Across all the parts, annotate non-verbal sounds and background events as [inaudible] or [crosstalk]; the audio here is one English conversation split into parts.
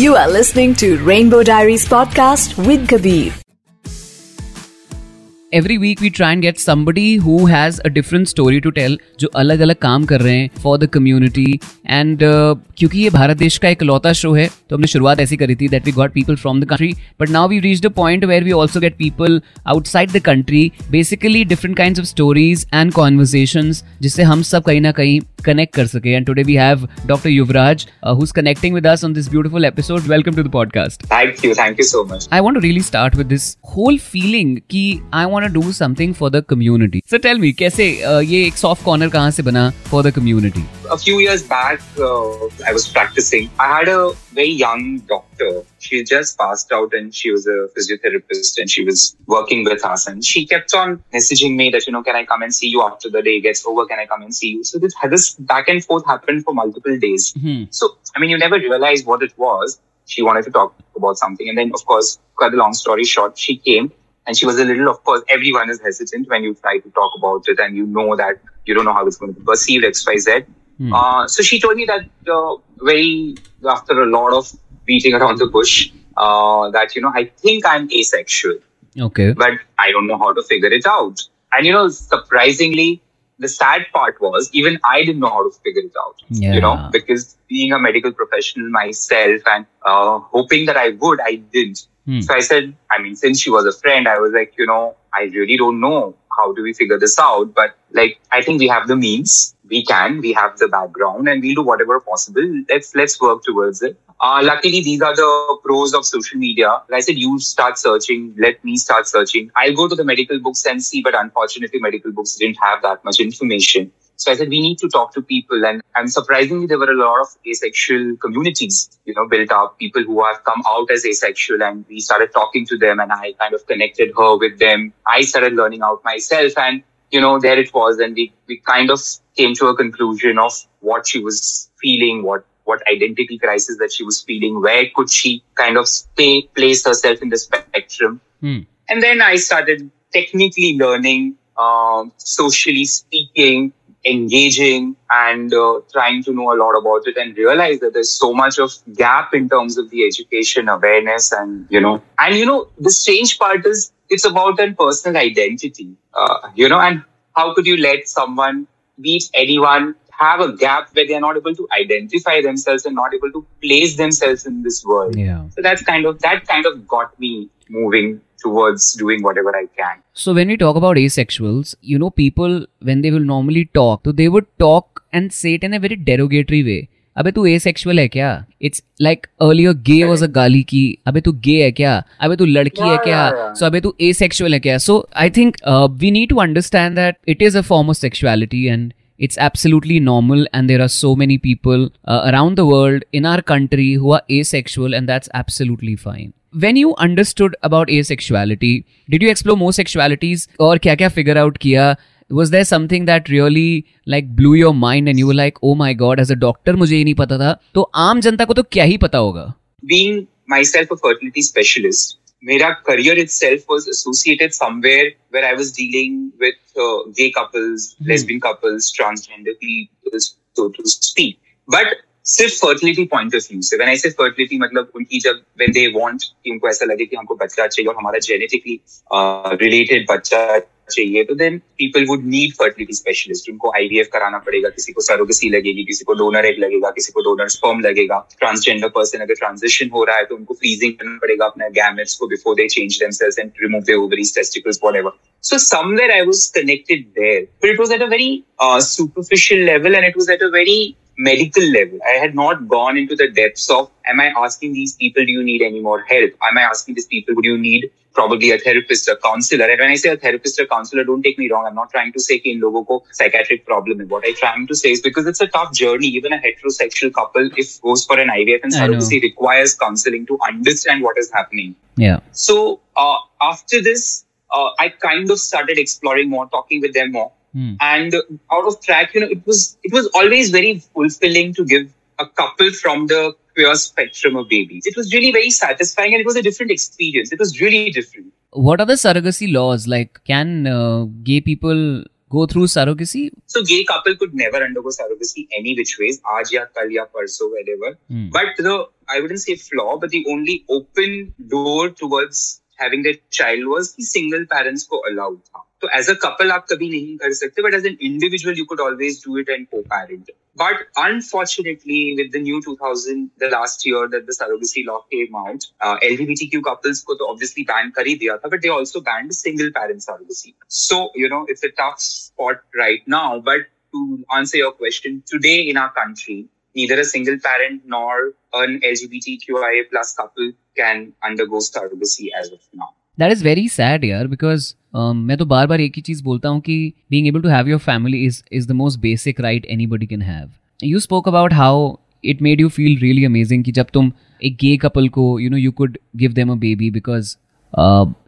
You are listening to Rainbow Diaries podcast with Kabir. Every week we try and get somebody who has a different story to tell जो अलग अलग काम कर रहे हैं for the community and क्योंकि ये भारत देश का एक लौता शो है तो हमने शुरुआत ऐसी करी थी that we got people from the country but now we reach the point where we also get people outside the country basically different kind of stories and conversation जिससे हम सब कहीं ना कहीं connect kar sake and today we have Dr. Yuvraj uh, who's connecting with us on this beautiful episode. Welcome to the podcast. Thank you thank you so much. I want to really start with this whole feeling ki I want to do something for the community so tell me kaise uh, ye ek soft corner kahan se bana for the community a few years back, uh, I was practicing. I had a very young doctor. She just passed out and she was a physiotherapist and she was working with us. And she kept on messaging me that, you know, can I come and see you after the day gets over? Can I come and see you? So this, this back and forth happened for multiple days. Mm-hmm. So, I mean, you never realize what it was. She wanted to talk about something. And then, of course, cut the long story short, she came and she was a little, of course, everyone is hesitant when you try to talk about it and you know that you don't know how it's going to be perceived, XYZ. Hmm. Uh, so she told me that uh, very after a lot of beating around the bush, uh, that you know I think I'm asexual. Okay. But I don't know how to figure it out. And you know, surprisingly, the sad part was even I didn't know how to figure it out. Yeah. You know, because being a medical professional myself and uh, hoping that I would, I didn't. Hmm. So I said, I mean, since she was a friend, I was like, you know, I really don't know how do we figure this out. But like, I think we have the means. We can. We have the background, and we'll do whatever possible. Let's let's work towards it. Uh, luckily, these are the pros of social media. Like I said, you start searching. Let me start searching. I'll go to the medical books and see, but unfortunately, medical books didn't have that much information. So I said, we need to talk to people. And, and surprisingly, there were a lot of asexual communities, you know, built up, people who have come out as asexual. And we started talking to them and I kind of connected her with them. I started learning out myself and, you know, there it was. And we, we kind of came to a conclusion of what she was feeling, what what identity crisis that she was feeling, where could she kind of stay, place herself in the spectrum. Hmm. And then I started technically learning, um, socially speaking, engaging and uh, trying to know a lot about it and realize that there's so much of gap in terms of the education awareness and you know. And you know the strange part is it's about a personal identity uh, you know and how could you let someone beat anyone have a gap where they're not able to identify themselves and not able to place themselves in this world? Yeah. So that's kind of that kind of got me moving towards doing whatever I can. So when we talk about asexuals, you know, people when they will normally talk, so they would talk and say it in a very derogatory way. अबे तू asexual है क्या it's like earlier gay was a गाली की अबे तू गे है क्या अबे तू लड़की है क्या सो अबे तू एसेक्सुअल है क्या so I think we need to understand that it is a form of sexuality and it's absolutely normal and there are so many people uh, around the world in our country who are asexual and that's absolutely fine When you understood about asexuality, did you explore more sexualities or kya kya figure out kiya? Was there something that really like blew your mind and you were like, oh my god, as a doctor मुझे ये नहीं पता था तो आम जनता को तो क्या ही पता होगा Being myself a fertility specialist, my career itself was associated somewhere where I was dealing with uh, gay couples, hmm. lesbian couples, transgender people, so to speak. But सिर्फ़ फर्टिलिटी पॉइंट ऑफ़ व्यू से। When I say fertility मतलब उनकी जब when they want कि उनको ऐसा लगे कि हमको बच्चा चाहिए और हमारा जेनेटिकली रिलेटेड uh, बच्चा चाहिए तो then people would need fertility specialist उनको आईवीएफ कराना पड़ेगा किसी को सरोगेसी लगेगी किसी को डोनर एग लगेगा किसी को डोनर स्पर्म लगेगा। ट्रांसजेंडर पर्सन अगर ट्रांजिशन हो रहा है तो उनको फ्रीजिंग करना पड़ेगा अपने गैमेट्स को before they change themselves and remove their ovaries testicles whatever somewhere I was connected there, but it was at a very uh, superficial level and it was at a very medical level. I had not gone into the depths of, am I asking these people, do you need any more help? Am I asking these people, would you need probably a therapist a counselor? And when I say a therapist or counselor, don't take me wrong. I'm not trying to say in logo ko psychiatric problem. And what I'm trying to say is because it's a tough journey. Even a heterosexual couple, if goes for an IVF and surrogacy, requires counseling to understand what is happening. Yeah. So uh, after this, uh, I kind of started exploring more, talking with them more. Hmm. And out of track, you know, it was it was always very fulfilling to give a couple from the queer spectrum of babies. It was really very satisfying, and it was a different experience. It was really different. What are the surrogacy laws? Like, can uh, gay people go through surrogacy? So gay couple could never undergo surrogacy any which ways, aaj ya kal ya parso, whatever. Hmm. But the I wouldn't say flaw, but the only open door towards having that child was the single parents को allowed. So as a couple आप कभी नहीं कर सकते, but as an individual you could always do it and co-parent. But unfortunately, with the new 2000, the last year that the surrogacy law came out, uh, LGBTQ couples को तो obviously ban कर ही दिया था, but they also banned single parent surrogacy. So you know it's a tough spot right now. But to answer your question, today in our country, neither a single parent nor an LGBTQIA plus couple can undergo surrogacy as of now. That is very sad यार because मैं तो बार बार एक ही चीज़ बोलता हूँ कि being able to have your family is is the most basic right anybody can have you spoke about how it made you feel really amazing कि जब तुम एक गे कपल को you know you could give them a baby because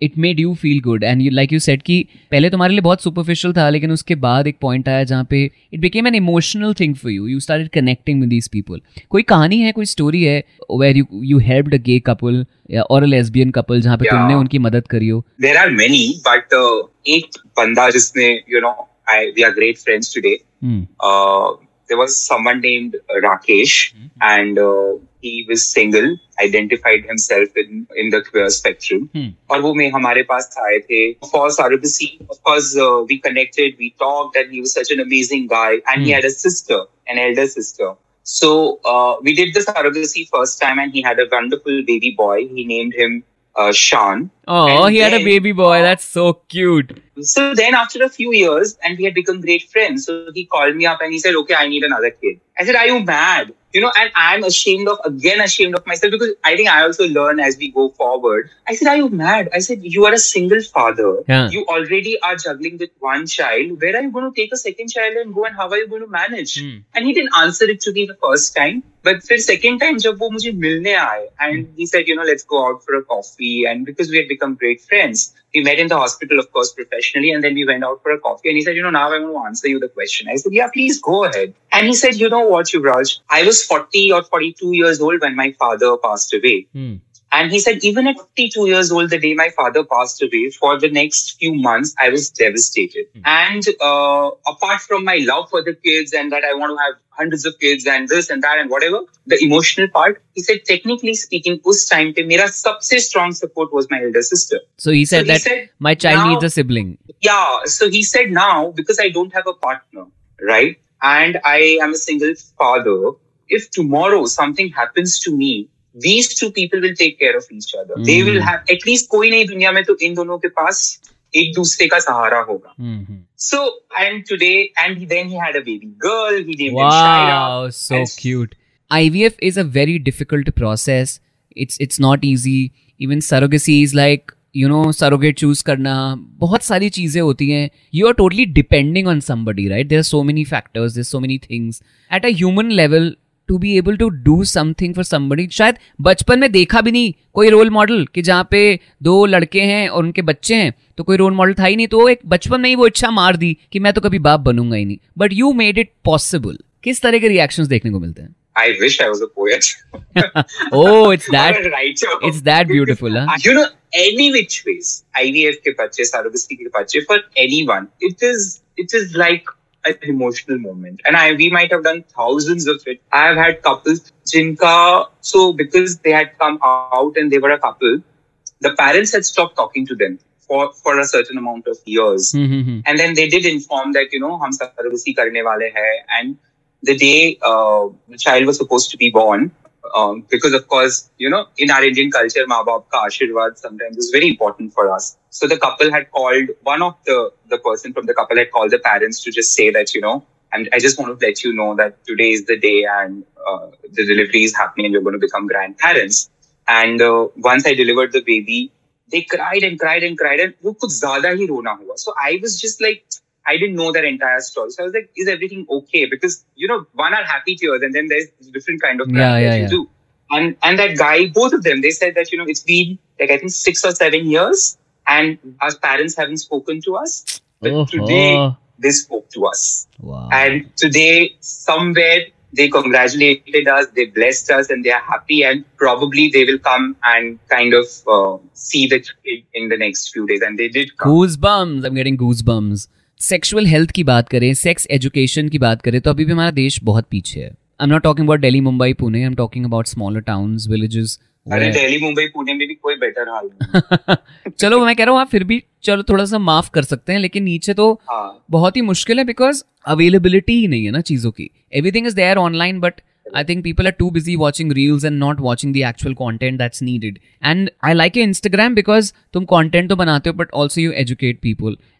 it made you feel good and you like you said कि पहले तुम्हारे लिए बहुत सुपरफिशियल था लेकिन उसके बाद एक पॉइंट आया जहाँ पे it became an emotional thing for you you started connecting with these people कोई कहानी है कोई स्टोरी है where you you helped a gay couple और अ लेस्बियन कपल जहाँ पे Yeah. तुमने उनकी मदद करी हो? There are many, but uh, एक बंदा जिसने you know I we are great friends today. Hmm. Uh, there was someone named uh, Rakesh, and uh, he was single, identified himself in in the queer spectrum. Hmm. और वो में हमारे पास आए थे for surrogacy. Of course, uh, we connected, we talked, and he was such an amazing guy. And he Hmm. had a sister, an elder sister. So uh, we did the surrogacy first time, and he had a wonderful baby boy. He named him uh, Sean. Oh, And he had a then- baby boy. That's so cute. So then, after a few years, and we had become great friends. So he called me up and he said, "Okay, I need another kid." I said, "Are you mad?" You know, and I'm ashamed of again ashamed of myself because I think I also learn as we go forward. I said, "Are you mad?" I said, "You are a single father. Yeah. You already are juggling with one child. Where are you going to take a second child and go? And how are you going to manage?" Hmm. And he didn't answer it to me the first time. But फिर second time जब वो मुझे मिलने आए and he said, you know, let's go out for a coffee. And because we had become great friends, we met in the hospital, of course, professionally. And then we went out for a coffee. And he said, you know, now I want to answer you the question. I said, yeah, please go ahead. And he said, you know what, Yuvraj, I was 40 or 42 years old when my father passed away. Hmm. And he said, even at 52 years old, the day my father passed away, for the next few months, I was devastated. Mm. And uh, apart from my love for the kids and that I want to have hundreds of kids and this and that and whatever, the emotional part, he said, technically speaking, us time pe mera sabse strong support was my elder sister. So he said so that he said, my child now, needs a sibling. Yeah. So he said now, because I don't have a partner, right? And I am a single father. If tomorrow something happens to me, these two people will take care of each other. Mm. They will hmm. have at least कोई नहीं दुनिया में तो इन दोनों के पास एक दूसरे का सहारा होगा। So and today and then he had a baby girl he named wow so cute IVF is a very difficult process. It's it's not easy. Even surrogacy is like you know surrogate choose करना बहुत सारी चीज़ें होती हैं। You are totally depending on somebody right there are so many factors there so many things at a human level to be able to do something for somebody शायद बचपन में देखा भी नहीं कोई रोल मॉडल कि जहाँ पे दो लड़के हैं और उनके बच्चे हैं तो कोई रोल मॉडल था ही नहीं तो एक बचपन में ही वो इच्छा मार दी कि मैं तो कभी बाप बनूँगा ही नहीं but you made it possible किस तरह के रिएक्शन देखने को मिलते हैं I wish I was a poet. [laughs] oh, it's that. it's that beautiful. Huh? You know, any which ways, IDF ke pache, ke pache, for anyone, it is, it is like an emotional moment. And I we might have done thousands of it. I have had couples, Jinka, so because they had come out and they were a couple, the parents had stopped talking to them for, for a certain amount of years. Mm-hmm. And then they did inform that, you know, hum karne wale hai. And the day uh, the child was supposed to be born, um, because of course, you know, in our Indian culture, maa baap ka ashirwad sometimes is very important for us. So the couple had called, one of the, the person from the couple had called the parents to just say that, you know, and I just want to let you know that today is the day and uh, the delivery is happening and you're going to become grandparents. And uh, once I delivered the baby, they cried and cried and cried and वो कुछ ज्यादा ही रोना हुआ. So I was just like, I didn't know that entire story. So I was like, is everything okay? Because, you know, one are happy tears and then there's a different kind of Yeah, yeah, that you yeah. do. And, and that guy, both of them, they said that, you know, it's been like, I think six or seven years and our parents haven't spoken to us. But Oh, today oh. they spoke to us. wow And today, somewhere, they congratulated us, they blessed us, and they are happy. And probably they will come and kind of uh, see the kid in the next few days. And they did come. goosebumps i'm getting goosebumps sexual health की बात करें sex education की बात करें तो अभी भी हमारा देश बहुत पीछे है I'm not talking about Delhi, Mumbai, Pune. I'm talking about smaller towns, villages. अरे दिल्ली मुंबई पुणे में भी कोई बेटर हाल नहीं [laughs] चलो मैं कह रहा हूँ आप फिर भी चलो थोड़ा सा माफ़ कर सकते हैं लेकिन नीचे तो हाँ बहुत ही मुश्किल है बिकॉज़ अवेलेबिलिटी ही नहीं है ना चीज़ों की everything is there online but I think people are too busy watching reels and not watching the actual content that's needed and I like a Instagram because तुम कॉन्टेंट तो बनाते हो but also you educate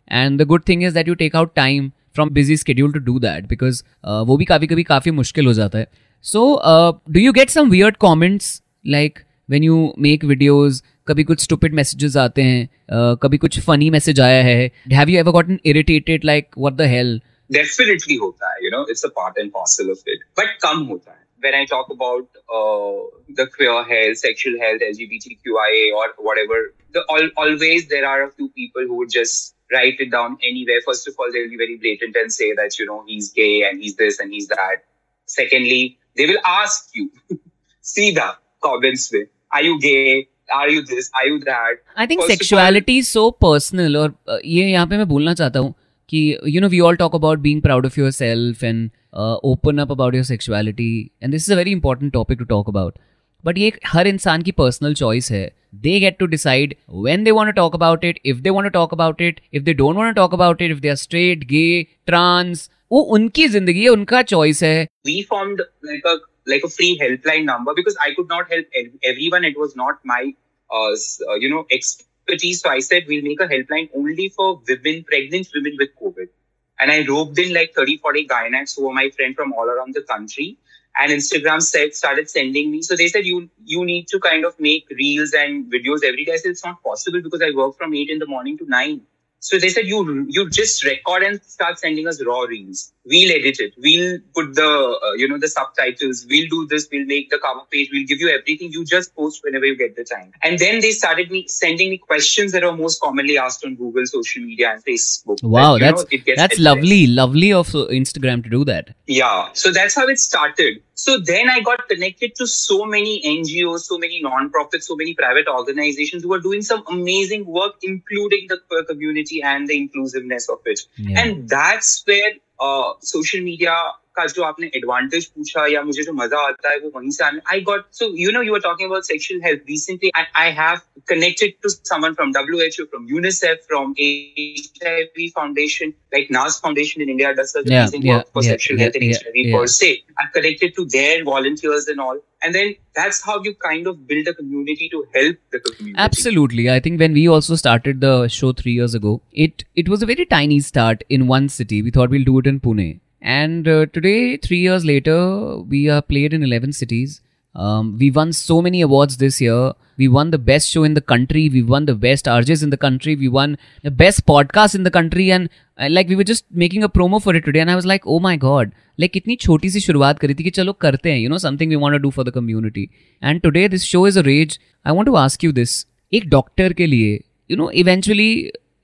people and the good thing is that you take out time from busy schedule to do that because वो भी कभी कभी काफ़ी मुश्किल हो जाता है so do you get some weird comments like when you make videos कभी कुछ स्टूपिड मैसेजेस आते हैं uh, कभी कुछ फनी मैसेज आया है have you ever gotten irritated like what the hell definitely होता है you know it's a part and parcel of it but कम होता है when I talk about uh, the queer health, sexual health, LGBTQIA, or whatever, the, al- always there are a few people who would just write it down anywhere. First of all, they'll be very blatant and say that, you know, he's gay and he's this and he's that. Secondly, they will ask you, see the [laughs] comments with, are you gay? Are you this? Are you that? I think First of all- sexuality is so personal और uh, ये यहाँ पे मैं बोलना चाहता हूँ कि you know we all talk about being proud of your self and open up about your sexuality and this is a very important topic to talk about but ये हर इंसान की पर्सनल चॉइस है they get to decide when they want to talk about it, if they want to talk about it, if they don't want to talk about it, if they are straight, gay, trans. वो उनकी ज़िंदगी है उनका choice है we formed like a like a free helpline number because I could not help everyone it was not my you know expertise so I said we'll make a helpline only for women pregnant women with covid and i roped in like 30 40 gynacs who were my friend from all around the country And Instagram started sending me. So they said you you need to kind of make reels and videos every day. I said it's not possible because I work from eight in the morning to nine. So they said you you just record and start sending us raw reels. We'll edit it. We'll put the uh, you know the subtitles. We'll do this. We'll make the cover page. We'll give you everything. You just post whenever you get the time. And then they started me sending me questions that are most commonly asked on Google, social media, and Facebook. Wow, That, that's know, that's addressed. lovely, lovely of uh, Instagram to do that. Yeah. So that's how it started. So then I got connected to so many NGOs, so many non-profits, so many private organizations who are doing some amazing work, including the queer community and the inclusiveness of it. Yeah. And that's where social media का जो आपने advantage पूछा या मुझे जो मजा आता है वो वहीं से आने I got so you know you are talking about sexual health recently I have connected to from WHO from UNICEF from HIV Foundation. Like Naz Foundation in India does such yeah, amazing yeah, work for yeah, sexual yeah, health and HIV per se. I connected to their volunteers and all. And then that's how you kind of build a community to help the community. Absolutely. I think when we also started the show three years ago, it it was a very tiny start in one city. We thought we'll do it in Pune, and uh, today, three years later, we are played in eleven cities. Um, we won so many awards this year. We won the best show in the country. We won the best RJs in the country. We won the best podcast in the country. And uh, like we were just making a promo for it today, and I was like, oh my god, like कितनी छोटी सी शुरुआत करी थी कि चलो करते हैं, you know, something we want to do for the community. And today this show is a rage. I want to ask you this. एक डॉक्टर के लिए you know eventually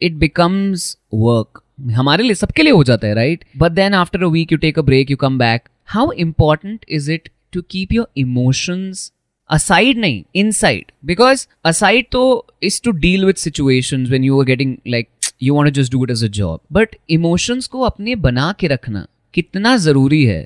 it becomes work हमारे लिए सबके लिए हो जाता है right but then after a week you take a break you come back how important is it to keep your emotions aside nahi inside. Because aside to is to deal with situations when you are getting like you want to just do it as a job. But emotions ko apne bana ke rakhna kitna zaruri hai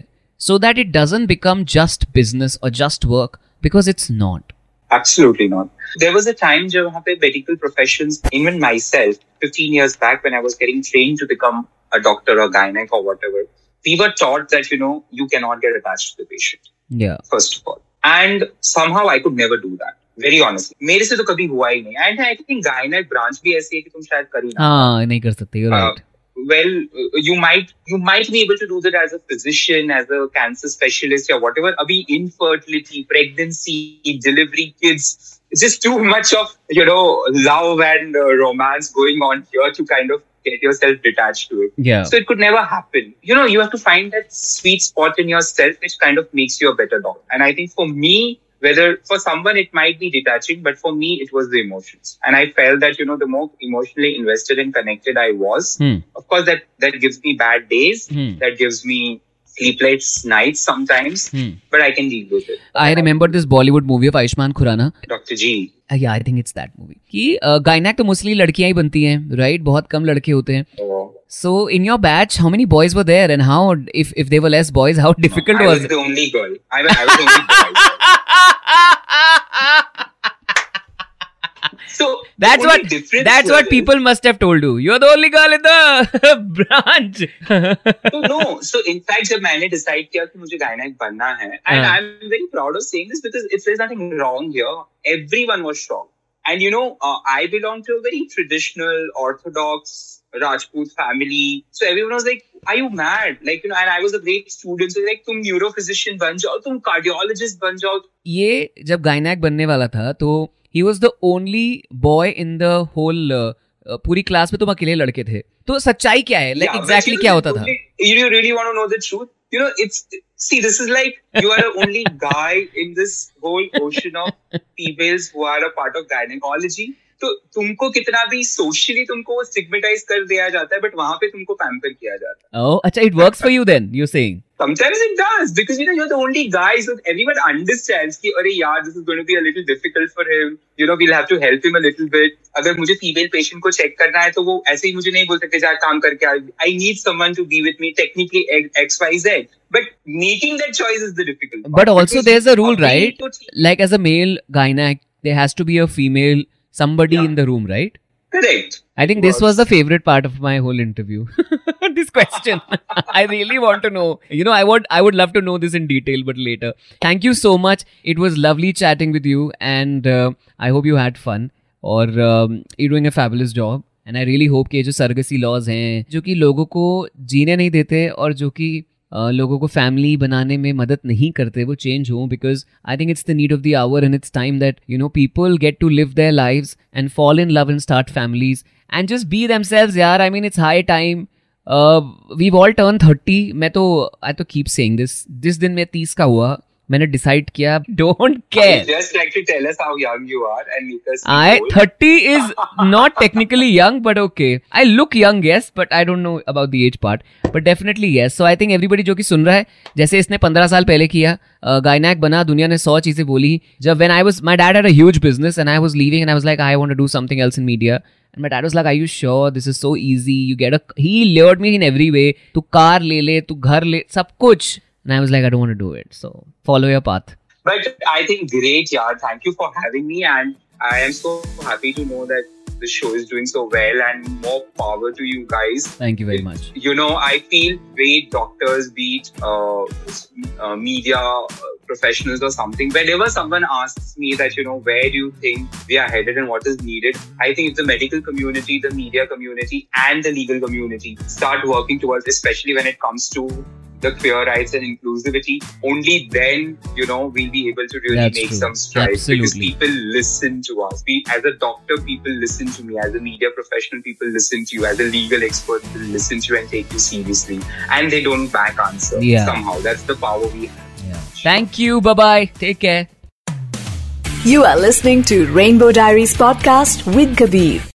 so that it doesn't become just business or just work because it's not. Absolutely not. There was a time jahan pe medical professions even myself 15 years back when i was getting trained to become a doctor or gynec or whatever we were taught that you know you cannot get attached to the patient या first of all. And somehow I could never do that. Very honestly. मेरे से तो कभी हुआ ही नहीं. And I think gynec branch भी ऐसी है कि तुम शायद कर ही ना. हाँ नहीं कर सकते you're Uh, right well, uh, you might you might be able to do that as a physician, as a cancer specialist, or whatever. Abhi infertility, pregnancy, delivery, kids. It's just too much of you know love and uh, romance going on here to kind of get yourself detached to it. yeah So it could never happen. You know, you have to find that sweet spot in yourself which kind of makes you a better dog. And I think for me, whether for someone it might be detaching, but for me it was the emotions. And I felt that, you know, the more emotionally invested and connected I was, Hmm. of course that that gives me bad days, Hmm. that gives me sleepless nights sometimes, hmm. but I can deal with it. I remember this Bollywood movie of Aishman Khurana. Dr. G. Yeah, I think it's that movie. कि गायनाक तो mostly लड़कियाँ ही बनती हैं right बहुत कम लड़के होते हैं so in your batch how many boys were there and how if if they were less boys how difficult was the only girl I was the only boy So That's what that's what people must have told you. You're the only girl in the branch. So no, so in fact जब मैंने decide किया कि मुझे gynaec बनना है and हाँ. I'm very proud of saying this because if there's nothing wrong here, everyone was shocked. And you know, uh, I belong to a very traditional, orthodox Rajput family. So everyone was like, "Are you mad?" Like you know, and I was a great student. So like, तुम neurophysician बन जाओ, तुम cardiologist बन जाओ. ये जब गायनाक बनने वाला था तो he was the only boy in the whole पूरी क्लास में तुम अकेले लड़के थे तो सच्चाई क्या है लाइक Yeah, एग्जैक्टली you क्या होता था You you really want to know the truth? You know, it's see, this is like you are the only guy in this whole ocean of females who are a part of gynecology. तो तुमको कितना भी socially तुमको stigmatise कर दिया जाता है but वहाँ पे तुमको पैम्पर किया जाता है। ओह अच्छा it works for you then you saying sometimes it does because you know you are the only guys who everyone understands कि अरे यार this is going to be a little difficult for him you know we will have to help him a little bit अगर मुझे female patient को check करना है तो वो ऐसे ही मुझे नहीं बोल सकते जा काम करके I need someone to be with me technically X Y Z but making that choice is the difficult but also there is a rule right like as a male gynae there has to be a female somebody Yeah. in the room right correct I think this was Was. the favorite part of my whole interview. [laughs] this question. [laughs] I really want to know. You know, I would I would love to know this in detail, but later. Thank you so much. It was lovely chatting with you, and uh, I hope you had fun. और um, you're doing a fabulous job. And I really hope कि ये जो surrogacy laws हैं जो कि लोगों को जीने नहीं देते और जो कि uh, लोगों को फैमिली बनाने में मदद नहीं करते, वो चेंज हो because I think it's the need of the hour and it's time that you know people get to live their live and fall in love and start families and just be themselves यार I mean it's high time we all turn thirty मैं तो आई तो keep saying this जिस दिन मैं तीस का हुआ मैंने डिसाइड किया don't care just like to tell us how young you are and नीतस I 30 is not technically young but okay I look young yes but I don't know about the age part but definitely yes so I think everybody जो कि सुन रहा है जैसे इसने 15 साल पहले किया गायनाक बना दुनिया ने सौ चीज़ें बोली। जब when I was my dad had a business and I was living and I was like I want do something else in media and my dad was like I you sure this is so easy you get a he layered me in every way तू car ले ले तू घर ले सब कुछ. And I was like I don't want to do it so follow your path But I think great, yeah. Thank you for having me, and I am so happy to know that the show is doing so well, and more power to you guys. thank you very much You know, I feel great doctors, be it uh, uh, media uh, professionals or something. Whenever someone asks me that, you know, where do you think we are headed and what is needed, I think if the medical community, the media community, and the legal community start working towards, especially when it comes to the queer rights and inclusivity, only then, you know, we'll be able to really That's make true. some strides because people listen to us. We, as a doctor, people listen to me. As a media professional, people listen to you. As a legal expert, people listen to you and take you seriously. And they don't back answer Yeah. somehow. That's the power we have. yeah. thank you bye bye take care You are listening to Rainbow Diaries podcast with Kabir.